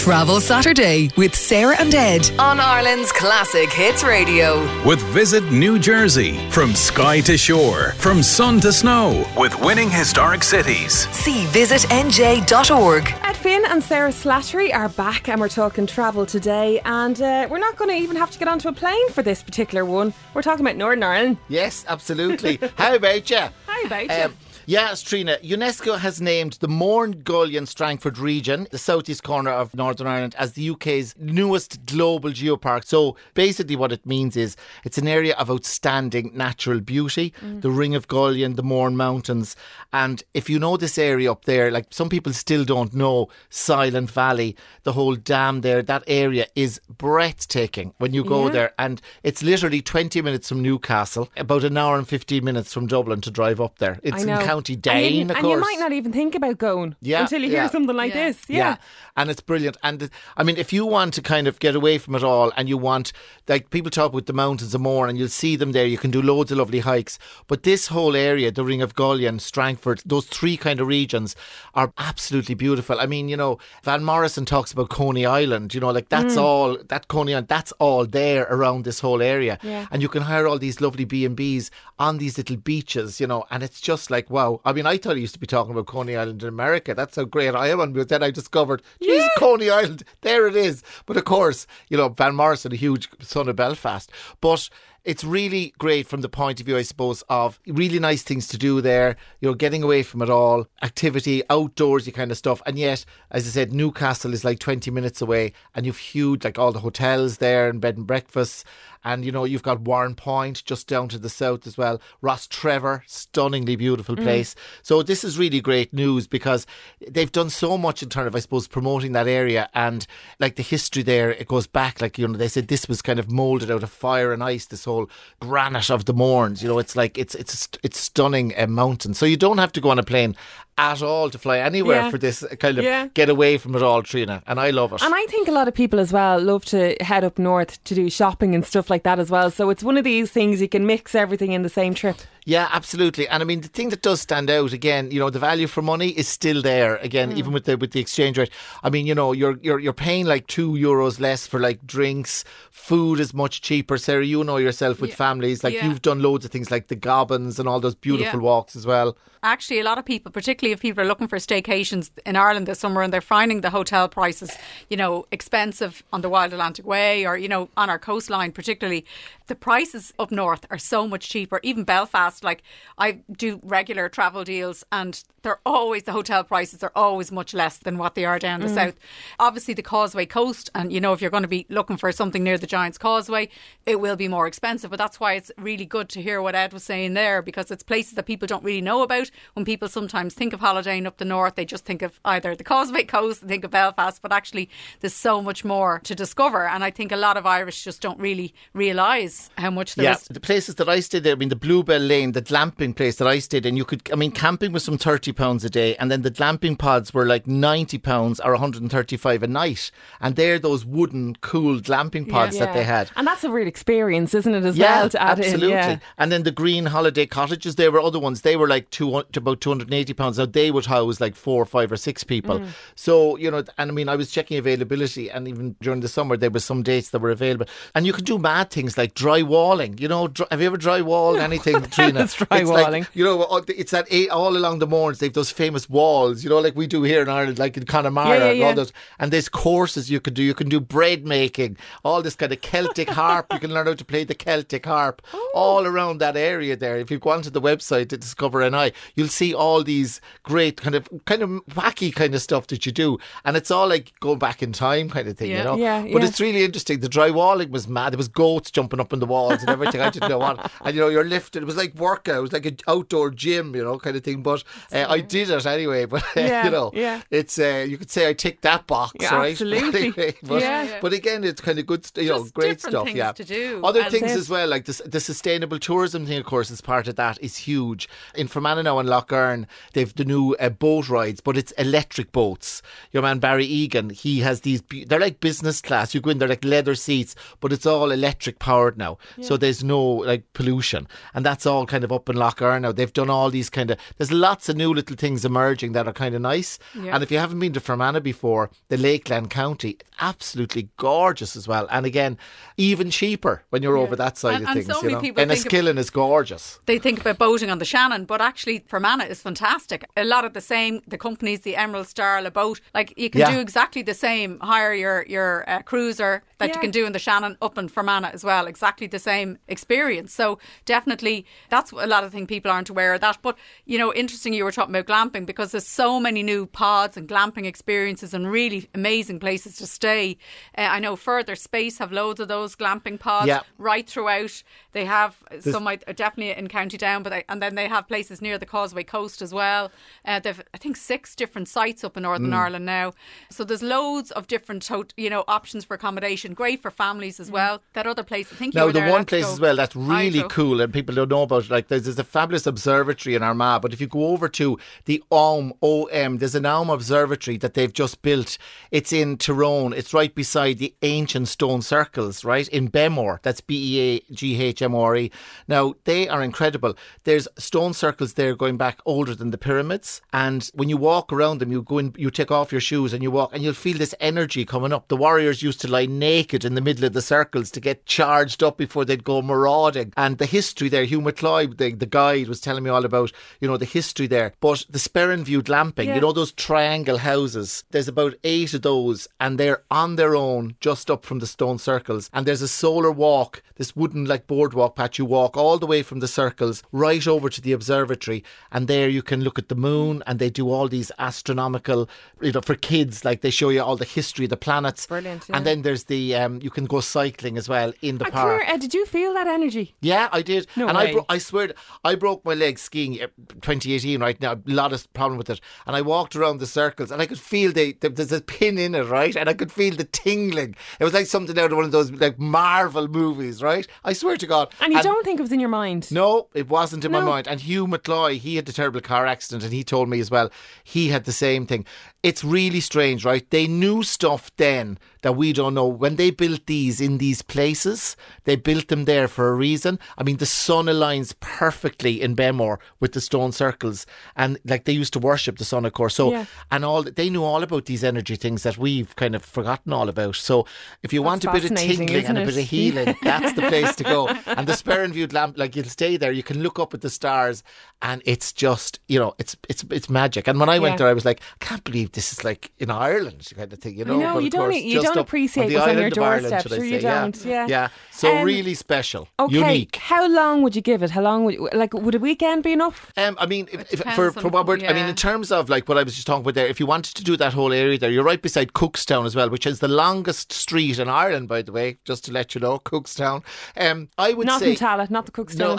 Travel Saturday with Sarah and Ed on Ireland's Classic Hits Radio. With Visit New Jersey. From sky to shore, from sun to snow, with winning historic cities. See visitnj.org. Ed Finn and Sarah Slattery are back and we're talking travel today. And uh, we're not going to even have to get onto a plane for this particular one. We're talking about Northern Ireland. Yes, absolutely. How about you? How about Um, you? Yes, Trina. UNESCO has named the Mourne Gullion Strangford region, the southeast corner of Northern Ireland, as the UK's newest global geopark. So basically, what it means is it's an area of outstanding natural beauty, mm. the Ring of Gullion, the Mourne Mountains. And if you know this area up there, like some people still don't know Silent Valley, the whole dam there, that area is breathtaking when you go Yeah. there. And it's literally 20 minutes from Newcastle, about an hour and 15 minutes from Dublin to drive up there. It's I know. in County and Dane, you, of and you might not even think about going Yeah, until you hear yeah. something like Yeah. this. Yeah. And it's brilliant. And th- I mean, if you want to kind of get away from it all and you want, like people talk about the mountains of Mourne and you'll see them there, you can do loads of lovely hikes. But this whole area, the Ring of Gullion, Strangford, those three kind of regions are absolutely beautiful. I mean, you know, Van Morrison talks about Coney Island, you know, like that's Mm. all, that Coney Island, that's all there around this whole area. Yeah. And you can hire all these lovely B&Bs on these little beaches, you know, and it's just like, wow. I mean, I thought he used to be talking about Coney Island in America. That's how great I am. But then I discovered, geez, Coney Island, there it is. But of course, you know, Van Morrison, a huge son of Belfast. But it's really great from the point of view, I suppose, of really nice things to do there. You know, getting away from it all, activity, outdoorsy kind of stuff. And yet, as I said, Newcastle is like 20 minutes away, and you've huge, like all the hotels there and bed and breakfasts. And you know, you've got Warrenpoint just down to the south as well. Rostrevor, stunningly beautiful mm. place. So this is really great news because they've done so much in terms of, I suppose, promoting that area and like the history there. It goes back, like you know, they said this was kind of molded out of fire and ice. This whole granite of the Mournes, you know, it's like it's it's it's stunning a mountain. So you don't have to go on a plane at all to fly anywhere Yeah. for this kind of Yeah. get away from it all, Trina. And I love it. And I think a lot of people as well love to head up north to do shopping and stuff like that as well. So it's one of these things you can mix everything in the same trip. Yeah, absolutely. And I mean, the thing that does stand out again, you know, the value for money is still there. Again, hmm. even with the with the exchange rate. I mean, you know, you're you're you're paying like two euros less for like drinks. Food is much cheaper. Sarah, you know yourself with Yeah. families. Like Yeah. you've done loads of things like the Gobbins and all those beautiful Yeah. walks as well. Actually, a lot of people, particularly if people are looking for staycations in Ireland this summer and they're finding the hotel prices, you know, expensive on the Wild Atlantic Way or, you know, on our coastline particularly, the prices up north are so much cheaper. Even Belfast, like I do regular travel deals and they're always, the hotel prices are always much less than what they are down the mm. south. Obviously, the Causeway Coast, and, you know, if you're going to be looking for something near the Giant's Causeway, it will be more expensive. But that's why it's really good to hear what Ed was saying there because it's places that people don't really know about. When people sometimes think of holidaying up the north, they just think of either the Causeway Coast, think of Belfast, but actually there's so much more to discover. And I think a lot of Irish just don't really realise how much there yeah, is. the places that I stayed there, I mean, the Bluebell Lane, the glamping place that I stayed in, you could, I mean, camping was some thirty pounds a day, and then the glamping pods were like ninety pounds or one hundred and thirty-five a night, and they're those wooden, cool glamping pods that they had. And that's a real experience, isn't it, as well, to add absolutely. in? Yeah. And then the green holiday cottages, there were other ones. They were like two, about two hundred and eighty pounds. Now they would house like four, five, or six people. Mm. So you know, and I mean, I was checking availability, and even during the summer, there were some dates that were available. And you could do mad things like drywalling. You know, dry, have you ever drywalled anything, Trina? is It's like, you know, uh, it's that eight, all along the moors They've those famous walls. You know, like we do here in Ireland, like in Connemara, Yeah, yeah, and all yeah. those. And there's courses you can do. You can do bread making, all this kind of Celtic harp. You can learn how to play the Celtic harp Oh. all around that area there. If you go onto the website to Discover NI, you'll see all these great kind of kind of wacky kind of stuff that you do, and it's all like going back in time kind of thing, you know. Yeah, but yeah. it's really interesting. The drywalling was mad. There was goats jumping up on the walls and everything. I didn't know what. And you know, you're lifted. It was like workout. Like an outdoor gym, you know, kind of thing. But uh, I did it anyway. But uh, Yeah, you know, yeah. it's uh, you could say I ticked that box, Yeah, right? absolutely. Anyway, but, Yeah. but again, it's kind of good, you know, great stuff. yeah, to do. Other And- things as well, like the, the sustainable tourism thing, of course, is part of that. Is huge. In Fermanagh and Lough they've the new uh, boat rides, but it's electric boats. Your man Barry Egan, he has these. be- They're like business class. You go in, they're like leather seats, but it's all electric powered now. So there's no like pollution, and that's all kind of up in Loch now. They've done all these kind of. There's lots of new little things emerging that are kind of nice. Yeah. And if you haven't been to Fermanagh before, the Lakeland County, absolutely gorgeous as well. And again, even cheaper when you're over that side And- of and things. so you many know, people Enniskillen is gorgeous. they think about boating on the Shannon, but actually Fermanagh is fantastic. A lot of the same, the companies, the Emerald Star, Le Boat, like you can Yeah. do exactly the same. Hire your your uh, cruiser that Yeah. you can do in the Shannon up in Fermanagh as well. Exactly the same experience. So definitely, that's a lot of things people aren't aware of that. But you know, interesting you were talking about glamping because there's so many new pods and glamping experiences and really amazing places to stay. Uh, I know Further Space have loads of those glamping pods Yeah. right throughout. They have some I, definitely in County Down, but they, and then they have places near the Causeway Coast as well. Uh, they've I think six different sites up in Northern Mm. Ireland now. So there's loads of different hot- you know options for accommodation. Great for families as mm. well. That other place, I think. were the one place as well that's really cool and people don't know about, like there's, there's a fabulous observatory in Armagh. But if you go over to the OM, OM, there's an OM observatory that they've just built. It's in Tyrone. It's right beside the ancient stone circles, right in Beaghmore. That's B E A G H M O R E. Now they are incredible. There's stone circles there going back older than the pyramids, and when you walk around them, you go in, you take off your shoes and you walk, and you'll feel this energy coming up. The warriors used to lie naked in the middle of the circles to get charged up before they'd go marauding. And the history there, Hugh McCloy, the, the guide, was telling me all about, you know, the history there. But the Sperrin View Glamping, Yeah. you know, those triangle houses, there's about eight of those, and they're on their own just up from the stone circles. And there's a solar walk, this wooden like boardwalk patch. You walk all the way from the circles right over to the observatory, and there you can look at the moon, and they do all these astronomical, you know, for kids, like they show you all the history of the planets. Brilliant, yeah. And then there's the, um, you can go cycling as well in the Uh, park. come here, did you feel that energy? Yeah, I did. No and I, way. bro- I swear, I broke my leg skiing uh, 2018 right now. A lot of problem with it. And I walked around the circles and I could feel the, the there's a pin in it, right? And I could feel the tingling. It was like something out of one of those like Marvel movies, right? I swear to God. And you don't think it was in your mind? No, it wasn't in my mind. And Hugh McCloy, he had a terrible car accident and he told me as well, he had the same thing. It's really strange, right? They knew stuff then that we don't know. When they built these in these places, they built them there for a reason. I mean, the sun aligns perfectly in Beaghmore with the stone circles. And like they used to worship the sun, of course. So, Yeah. and all, they knew all about these energy things that we've kind of forgotten all about. So, if you want a bit of tingling and a bit of healing, that's the place to go. And the Sperrin View Glamp, like you'll stay there, you can look up at the stars, and it's just, you know, it's it's it's magic. And when I went there, I was like, I can't believe this is like in Ireland kind of thing, you know. know, But of you don't- course, you don't up appreciate on the what's on your island of Ireland, doorstep, should I sure you say, yeah. don't, yeah. yeah. So Um, really special, Okay, unique. how long would you give it? How long would you, like would a weekend be enough? Um, I mean, if, if, for, on- for what we're, I mean, in terms of like what I was just talking about there, if you wanted to do that whole area there, you're right beside Cookstown as well, which is the longest street in Ireland, by the way, just to let you know, Cookstown. Um, I would Not say in Tala, not the Cookstown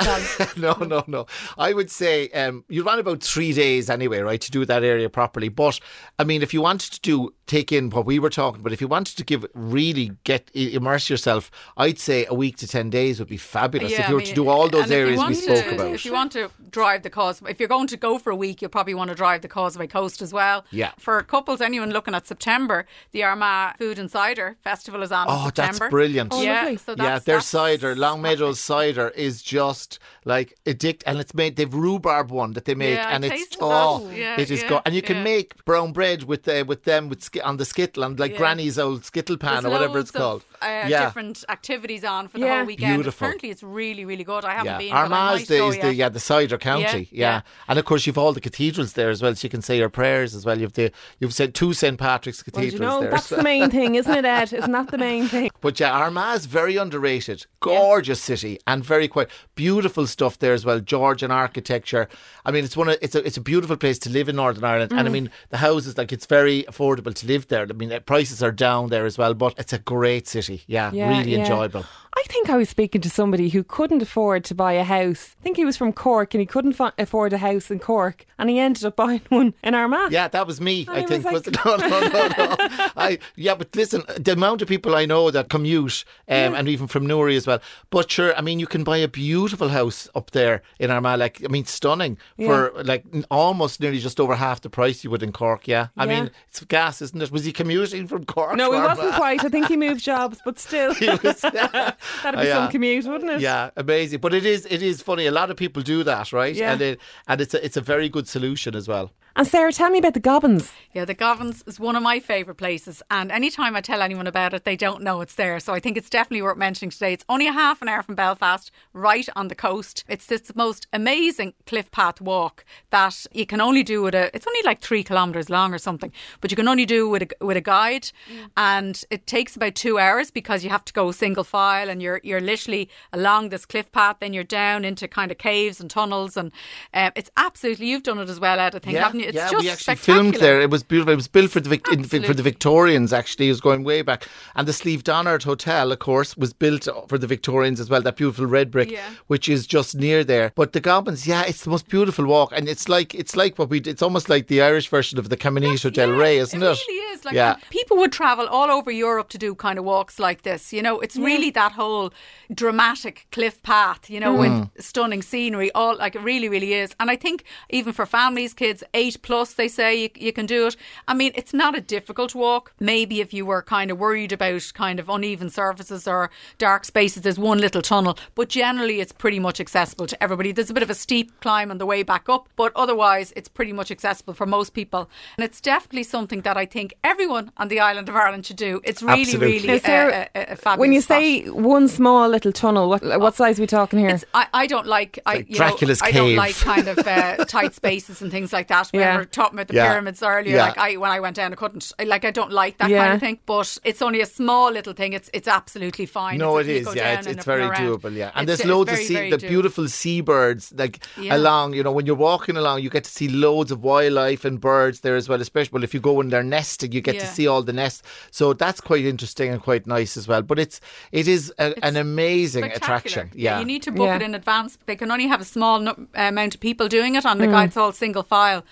no, no, no, no. I would say um, you'd run about three days anyway, right, to do that area properly. But I mean, if you wanted to do take in what we were talking about, if you wanted to give really get immerse yourself, I'd say a week to ten days would be fabulous. if I you were mean, to do all those and if you areas we want spoke to, about. If you want to drive the Causeway, if you're going to go for a week, you'll probably want to drive the Causeway Coast as well. Yeah. For couples, anyone looking at September, the Armagh Food and Cider Festival is on in Oh, that's September. brilliant. Oh, yeah, lovely. so yeah, their that's cider, Long Meadows cider, is just like addict, and it's made. They've rhubarb one that they make, Yeah, I and it's tasted oh. Yeah, it is yeah, go. And you can yeah. make brown bread with uh, with them with on the skittle and like Yeah. Granny's old skittle pan There's or whatever loads it's called. Of, uh, yeah. different activities on for the Yeah. whole weekend. Beautiful. Apparently, it's really, really good. I haven't Yeah, been. but I Armagh is the, is the yeah the cider county, yeah. yeah. and of course you've all the cathedrals there as well, so you can say your prayers as well. You've the you've said two St Patrick's Well, cathedrals you know, there. that's so- the main thing, isn't it, Ed? Isn't that the main thing? But yeah, Armagh is very underrated. Gorgeous city and very quiet. Beautiful stuff there as well. Georgian architecture. I mean, it's one of it's a it's a beautiful place to live in Northern Ireland. And I Mm. mean, the houses like it's very affordable to live there. I mean, prices are down there as well. But it's a great city. Yeah, Yeah, really yeah. enjoyable. I think I was speaking to somebody who couldn't afford to buy a house. I think he was from Cork and he couldn't fi- afford a house in Cork and he ended up buying one in Armagh. Yeah, that was me. And I think was was, no, no, no, no. I yeah, but listen, the amount of people I know that commute, um, and even from Newry as well. But sure, I mean, you can buy a beautiful house up there in Armagh. Like, I mean, stunning for like almost nearly just over half the price you would in Cork. Yeah, I Yeah. mean, it's gas, isn't it? Was he commuting from Cork? No, he wasn't quite. I think he moved jobs, but still. Was- That'd be Uh, some commute, wouldn't it? Yeah, amazing. But it is it is funny. A lot of people do that, right? Yeah. And it and it's a, it's a very good solution as well. And Sarah, tell me about the Gobbins. Yeah, the Gobbins is one of my favourite places, and anytime I tell anyone about it, they don't know it's there. So I think it's definitely worth mentioning today. It's only a half an hour from Belfast, right on the coast. It's this most amazing cliff path walk that you can only do with a. It's only like three kilometres long or something, but you can only do with a with a guide, and it takes about two hours because you have to go single file, and you're you're literally along this cliff path, then you're down into kind of caves and tunnels, and um, it's absolutely. You've done it as well, Ed. I think, haven't you? It's yeah, just we actually filmed there. It was beautiful. It was built for the Vic- in, for the Victorians. Actually, it was going way back. And the Slieve Donard Hotel, of course, was built for the Victorians as well. That beautiful red brick, Yeah. which is just near there. But the Gobbins, yeah, it's the most beautiful walk, and it's like it's like what we. It's almost like the Irish version of the Caminito del Yeah, Rey, isn't it? It really is. Like, yeah. people would travel all over Europe to do kind of walks like this. You know, it's really that whole dramatic cliff path. You know, Mm. with stunning scenery. All like it really, really is. And I think even for families, kids eight plus, they say you, you can do it. I mean, it's not a difficult walk. Maybe if you were kind of worried about kind of uneven surfaces or dark spaces, there's one little tunnel. But generally, it's pretty much accessible to everybody. There's a bit of a steep climb on the way back up, but otherwise, it's pretty much accessible for most people. And it's definitely something that I think everyone on the island of Ireland should do. It's really, Absolutely. really Now, a, a, a, a fabulous When you spot. say one small little tunnel, what what size are we talking here? I, I don't like I like you Dracula's know, I don't cave. like kind of uh, tight spaces and things like that. We Yeah. were talking about the Yeah. pyramids earlier. Yeah. Like I when I went down, I couldn't. Like I don't like that Yeah. kind of thing. But it's only a small little thing. It's it's absolutely fine. No, It's it like you is. go Yeah, it's, it's very around. doable. Yeah, and It's- there's it's loads very, of sea, the doable. beautiful seabirds like Yeah. along. You know, when you're walking along, you get to see loads of wildlife and birds there as well. Especially well, if you go in their nesting, you get to see all the nests. So that's quite interesting and quite nice as well. But it's it is a, an amazing attraction. Yeah, you need to book Yeah. it in advance. They can only have a small nu- amount of people doing it on the guide's all single file.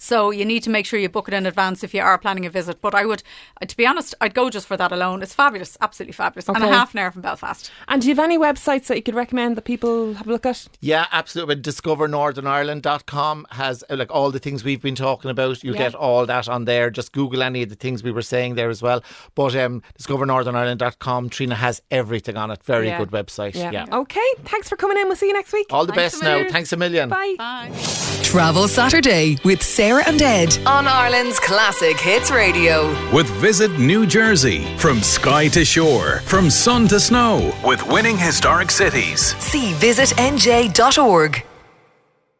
So you need to make sure you book it in advance if you are planning a visit. But I would, uh, to be honest, I'd go just for that alone. It's fabulous, absolutely fabulous, and a half an hour from Belfast. and do you have any websites that you could recommend that people have a look at? Yeah, absolutely. And discovernorthernireland.com has uh, like all the things we've been talking about. You'll Yeah. get all that on there. Just Google any of the things we were saying there as well. But um, discovernorthernIreland.com, Trina has everything on it. Very Yeah. good website. Yeah. Okay. Thanks for coming in. We'll see you next week. All the Thanks best now. Thanks a million. Bye. Bye. Travel Saturday with Sarah and Ed on Ireland's Classic Hits Radio. With Visit New Jersey. From sky to shore, from sun to snow. With winning historic cities. See visitnj.org.